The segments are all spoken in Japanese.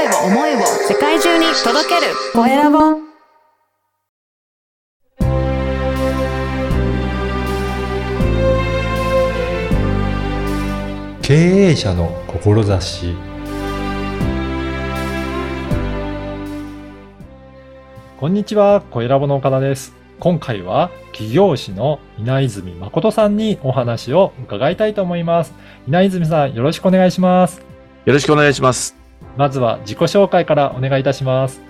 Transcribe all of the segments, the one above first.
声を思いを世界中に届けるコエラボ経営者の志こんにちは、コエラボの岡田です。今回は企業士の稲泉誠さんにお話を伺いたいと思います。稲泉さん、よろしくお願いします。よろしくお願いします。まずは自己紹介からお願いいたします。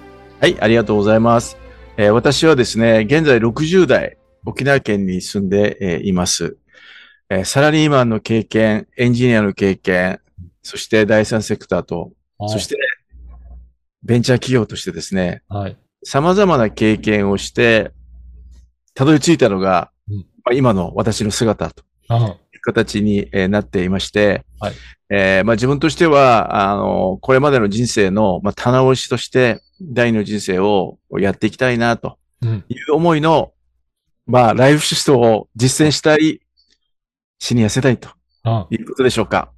はい、ありがとうございます。えー私はですね、現在60代、沖縄県に住んで、えーいます、えーサラリーマンの経験、エンジニアの経験、そして第三セクターと、そしてベンチャー企業としてですね、はい。様々な経験をして、たどり着いたのが、うんまあ、今の私の姿と形に、えーなっていまして、はいえーまあ、自分としては、あの、これまでの人生の、まあ、棚卸しとして、第二の人生をやっていきたいな、とうん。いう思いの、まあ、ライフシフトを実践したいシニア世代とあいうことでしょうか。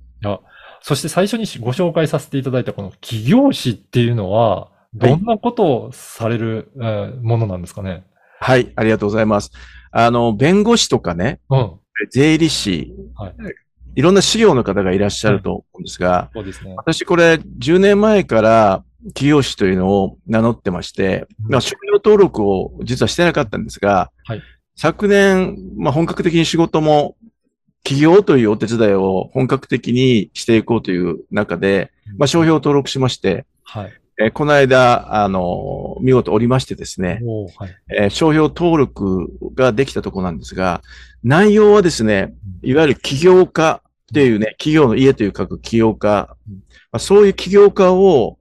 そして最初にご紹介させていただいたこの企業士っていうのは、どんなことをされる、えーものなんですかね？はい、ありがとうございます。あの、弁護士とかね、うん。税理士、はいいろんな資料の方がいらっしゃると思うんですが、そうですね。私これ10年前から企業士というのを名乗ってまして、うんまあ、職業登録を実はしてなかったんですが、はい昨年、まあ、本格的に仕事も企業というお手伝いを本格的にしていこうという中で、まあ、商標を登録しまして、はい。えーこの間、あの、見事おりましてですね、はい。えー商標登録ができたところなんですが、内容はですね、いわゆる起業家っていうね、企業の家という書く起業家、うんまあ、そういう起業家を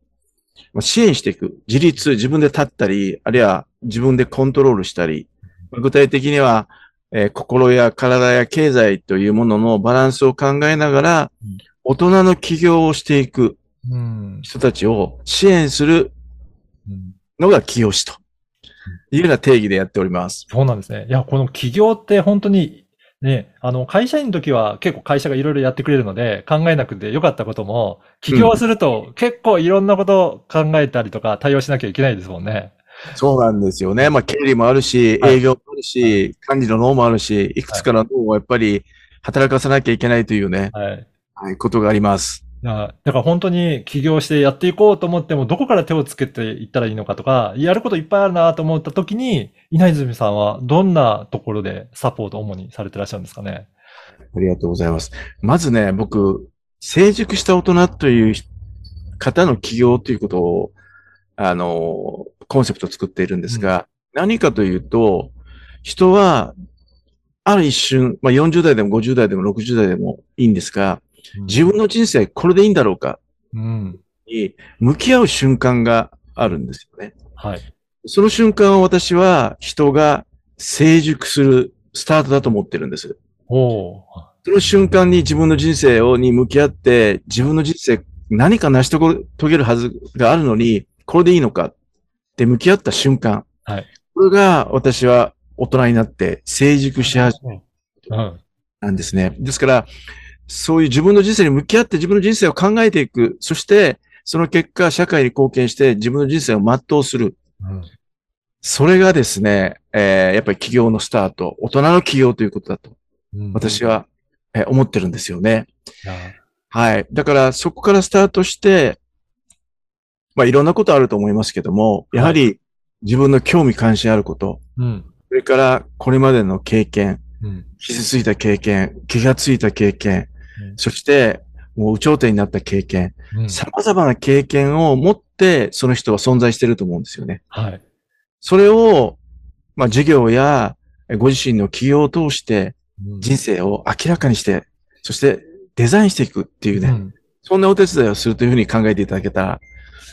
まあ支援していく。自立、自分で立ったり、あるいは自分でコントロールしたり、まあ具体的には、えー心や体や経済というもののバランスを考えながらうん、大人の起業をしていくうん。人たちを支援するうんのが起業士というような定義でやっております。そうなんですね。いや、この起業って本当に、ね、あの、会社員の時は結構会社がいろいろやってくれるので、考えなくてよかったことも、起業すると結構いろんなことを考えたりとか対応しなきゃいけないですもんね。そうなんですよね。まあ、経理もあるし、はい営業もあるし、管理の脳もあるし、いくつかの脳をやっぱり働かさなきゃいけないというね、はい。はい、ことがあります。だから本当に起業してやっていこうと思っても、どこから手をつけていったらいいのかとか、やることいっぱいあるなと思った時に、稲泉さんはどんなところでサポートを主にされてらっしゃるんですかね？ありがとうございます。まずね、僕、成熟した大人という方の起業ということを、あの、コンセプトを作っているんですが、何かというと、人は、ある一瞬、まあ、40代でも50代でも60代でもいいんですが、自分の人生これでいいんだろうかうん。に向き合う瞬間があるんですよね。はい。その瞬間を私は人が成熟するスタートだと思ってるんです。おーその瞬間に自分の人生をに向き合って、自分の人生何か成し遂げるはずがあるのに、これでいいのかって向き合った瞬間。はいこれが私は大人になって成熟し始めうん。なんですね。ですから、そういう自分の人生に向き合って自分の人生を考えていく。そして、その結果、社会に貢献して自分の人生を全うする。うんそれがですね、えーやっぱり企業のスタート、大人の企業ということだと、うん私は、えー思ってるんですよね。はい。だから、そこからスタートして、まあ、いろんなことあると思いますけども、やはり自分の興味関心あること、うん。それからこれまでの経験、うん。傷ついた経験、気がついた経験、うんそして、もう有頂天になった経験、うん様々な経験を持って、その人は存在していると思うんですよね。はい。それを、まあ、授業やえご自身の起業を通してうん人生を明らかにして、そしてデザインしていくっていうね、うんそんなお手伝いをするというふうに考えていただけたら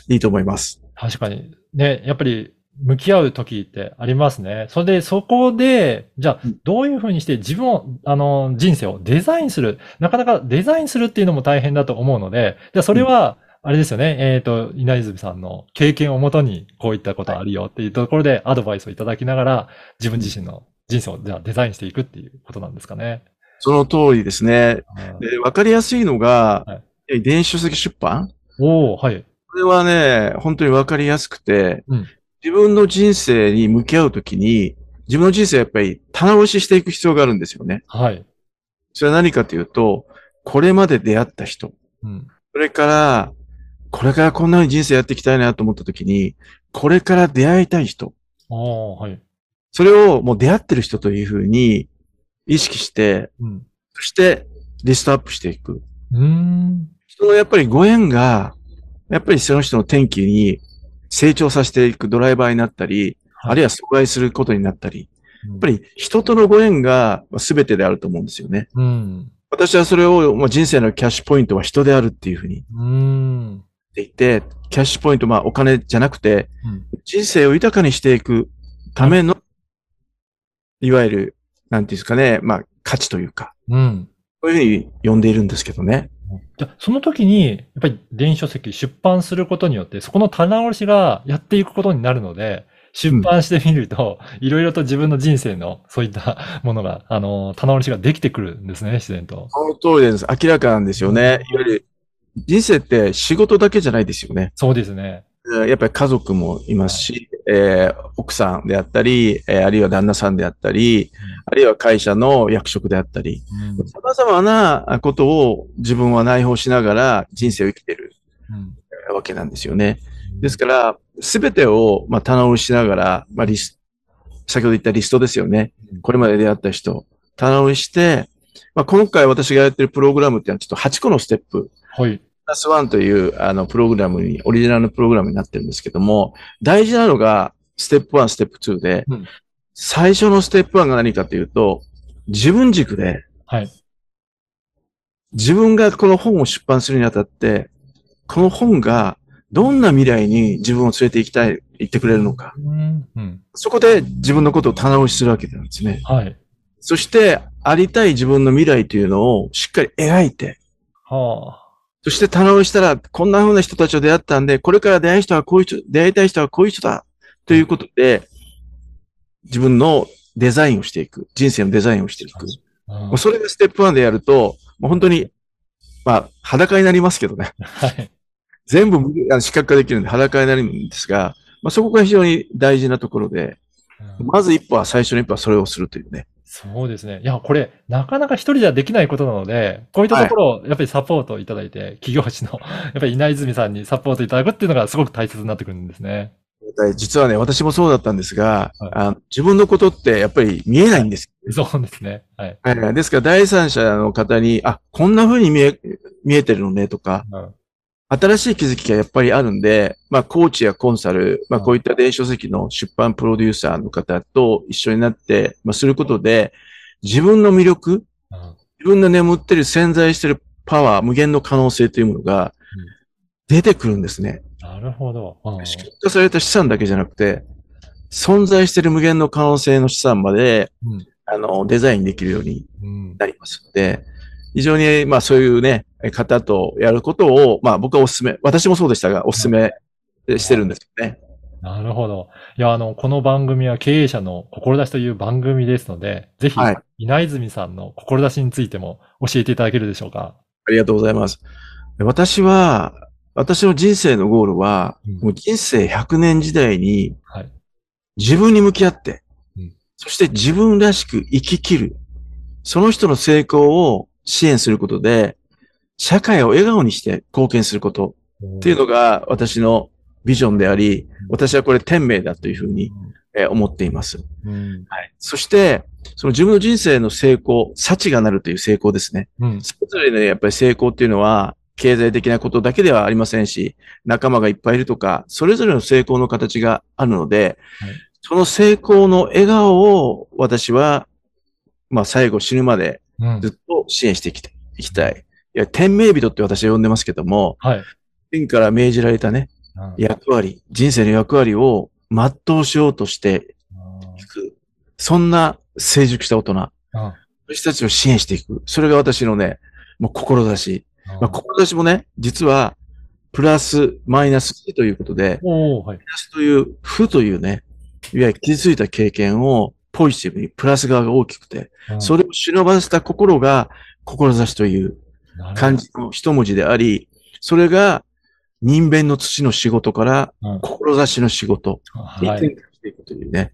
いいと思います。確かに。ね、やっぱり、向き合う時ってありますね。それで、そこで、じゃあうん、どういうふうにして自分を、あの、人生をデザインする。なかなかデザインするっていうのも大変だと思うので、じゃあ、それは、あれですよね。えっ、と、稲泉さんの経験をもとに、こういったことあるよっていうところでアドバイスをいただきながら、自分自身の人生を、じゃあ、デザインしていくっていうことなんですかね。その通りですね。わかりやすいのが、はい電子書籍出版？おおはい。これはね、本当にわかりやすくて、うん自分の人生に向き合うときに、自分の人生やっぱり棚卸ししていく必要があるんですよね。はい。それは何かというと、これまで出会った人、うん。それから、これからこんなに人生やっていきたいなと思ったときに、これから出会いたい人、ああ、はい。それをもう出会ってる人というふうに意識して、うん。そしてリストアップしていく。うーん。人のやっぱりご縁が、やっぱりその人の転機に成長させていくドライバーになったり、はいあるいは阻害することになったり、ややっぱり人とのご縁が全てであると思うんですよね。うん。私はそれを、まあ、人生のキャッシュポイントは人であるっていうふうにうーん。って言って、キャッシュポイント、まあお金じゃなくて、うん人生を豊かにしていくための、いわゆる、なんていうんですかね、まあ価値というか、うん。こういうふうに呼んでいるんですけどね。じゃあその時に、やっぱり電子書籍出版することによって、そこの棚卸しがやっていくことになるので、出版してみると、いろいろと自分の人生のそういったものが、あの、棚卸しができてくるんですね、自然と。その通りです。明らかなんですよね。いわゆる、人生って仕事だけじゃないですよね。そうですね。えーやっぱり家族もいますし、えー奥さんであったり、えーあるいは旦那さんであったり、あるいは会社の役職であったり、うん。様々なことを自分は内包しながら人生を生きているうんわけなんですよね。ですから、すべてを、まあ、棚卸ししながら、まあ、リス先ほど言ったリストですよねうん。これまで出会った人、棚卸しして、まあ、今回私がやってるプログラムっていうのはちょっと8個のステップ、はい。プラスワンという、あの、プログラムに、オリジナルのプログラムになってるんですけども、大事なのが、ステップ1、ステップ2で、うん最初のステップ1が何かというと、自分軸で、はい。自分がこの本を出版するにあたって、この本がどんな未来に自分を連れて行きたい、行ってくれるのか。うん。うん。そこで自分のことを棚押しするわけなんですね。はい。そして、ありたい自分の未来というのをしっかり描いて、はあ。そして棚押ししたら、こんな風な人たちと出会ったんで、これから出会い人はこういう人、出会いたい人はこういう人だ。ということで、自分のデザインをしていく。人生のデザインをしていく。もうそれがステップ1でやると、もう本当に、まあ、裸になりますけどね。はい。全部あの視覚化できるんで裸になるんですが、まあ、そこが非常に大事なところで、うんまず一歩は最初の一歩はそれをするというね。そうですね。いや、これ、なかなか一人じゃできないことなので、こういったところを、やっぱりサポートいただいて、企業士の、やっぱり稲泉さんにサポートいただくっていうのがすごく大切になってくるんですね。実はね、私もそうだったんですが、はいあの自分のことってやっぱり見えないんです。そうですね。はい。はいですから第三者の方に、あ、こんな風に見え、見えてるのねとか、うん新しい気づきがやっぱりあるんで、まあ、コーチやコンサル、まあ、うんこういった電子書籍の出版プロデューサーの方と一緒になって、まあ、することで、自分の魅力、うん自分の眠ってる潜在してるパワー、無限の可能性というものがうん出てくるんですね。なるほど。うん仕組み化された資産だけじゃなくて、存在してる無限の可能性の資産まで、うんあの、デザインできるようにうんなりますので、非常に、まあそういうね、方とやることを、まあ僕はお勧め、私もそうでしたが、お勧めしてるんですよね。なるほど。いや、あの、この番組は経営者の志という番組ですので、ぜひはい、稲泉さんの志についても教えていただけるでしょうか？ありがとうございます。私は、私の人生のゴールは、うんもう人生100年時代にはい。自分に向き合って、うんそして自分らしく生き切る。その人の成功を支援することで、社会を笑顔にして貢献することっていうのが私のビジョンであり、私はこれ天命だというふうにえー思っています。うん。はい。そして、その自分の人生の成功、幸がなるという成功ですね。うん。それぞれね、やっぱり成功っていうのは、経済的なことだけではありませんし、仲間がいっぱいいるとか、それぞれの成功の形があるので、はいその成功の笑顔を私は、まあ最後死ぬまでうんずっと支援していきたい。いきたい。いや、天命人って私は呼んでますけども、はい。天から命じられたね、うん役割、人生の役割を全うしようとしていく。そんな成熟した大人。うん私たちを支援していく。それが私のね、もう志。まあ、志もね、実は、プラス、マイナスということで、はい。マイナスという、負というね、いわゆる傷ついた経験をポジティブに、プラス側が大きくて、うんそれを忍ばせた心が、志という漢字の一文字であり、それが、人弁の土の仕事からうん、志の仕事にはい。転換していくというね、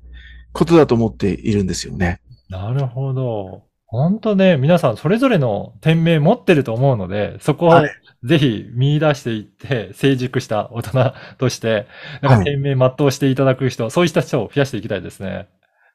ことだと思っているんですよね。なるほど。本当ね、皆さんそれぞれの店名持ってると思うので、そこをはいぜひ見出していって、成熟した大人として、なんかはい店名全うしていただく人、そういった人を増やしていきたいですね。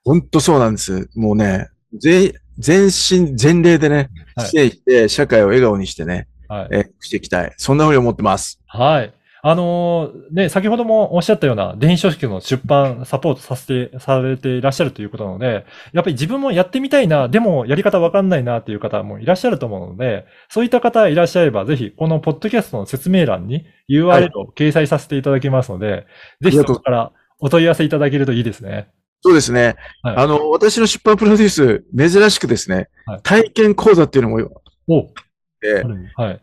本当そうなんです。もうね、全、全身全霊でね、はい支援して、社会を笑顔にしてね、はい。えーしていきたい。そんなふうに思ってます。はい。あのーね、先ほどもおっしゃったような電子書籍の出版サポートさせて、されていらっしゃるということなので、やっぱり自分もやってみたいな、でもやり方わかんないなっていう方もいらっしゃると思うので、そういった方いらっしゃれば、ぜひこのポッドキャストの説明欄に URL を掲載させていただきますので、ぜひそこからお問い合わせいただけるといいですね。そうですね。はいあの、私の出版プロデュース、珍しくですね、はい体験講座っていうのも、おえーはい。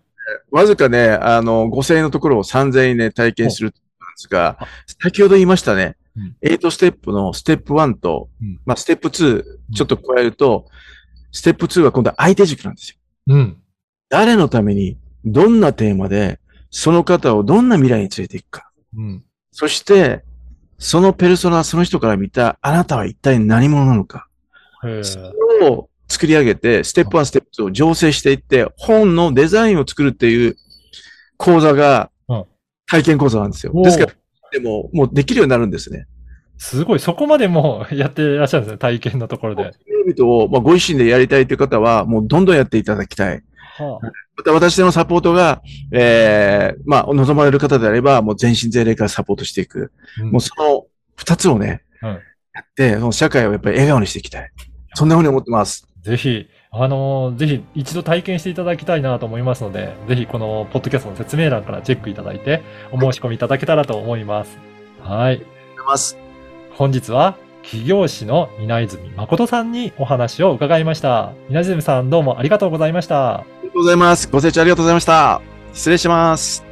わずかね、あの、5000円のところを3000円で体験するんですが、先ほど言いましたね、うん8ステップのステップ1と、うんまあ、ステップ2、ちょっと加えると、ステップ2は今度は相手軸なんですよ。うん。誰のために、どんなテーマで、その方をどんな未来に連れていくか。うん。そして、そのペルソナ、その人から見た、あなたは一体何者なのか。へそーれを作り上げて、ステップ1、ステップ2を醸成していって、本のデザインを作るっていう講座がうん、体験講座なんですよ。ですから、でも、もうできるようになるんですね。すごい、そこまでもう やっていらっしゃるんですね、体験のところで。人々を、まあ、ご自身でやりたいという方は、もうどんどんやっていただきたい。はあまた私のサポートが、ええまあ、望まれる方であれば、もう全身全霊からサポートしていく。うんもうその二つをね、うんやって、その社会をやっぱり笑顔にしていきたい。そんなふうに思ってます。ぜひ、あのーぜひ一度体験していただきたいなと思いますので、ぜひこのポッドキャストの説明欄からチェックいただいて、お申し込みいただけたらと思います。はい。ありがとうございます。本日は、起業師の稲泉誠さんにお話を伺いました。稲泉さんどうもありがとうございました。ありがとうございます。ご清聴ありがとうございました。失礼します。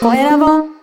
声を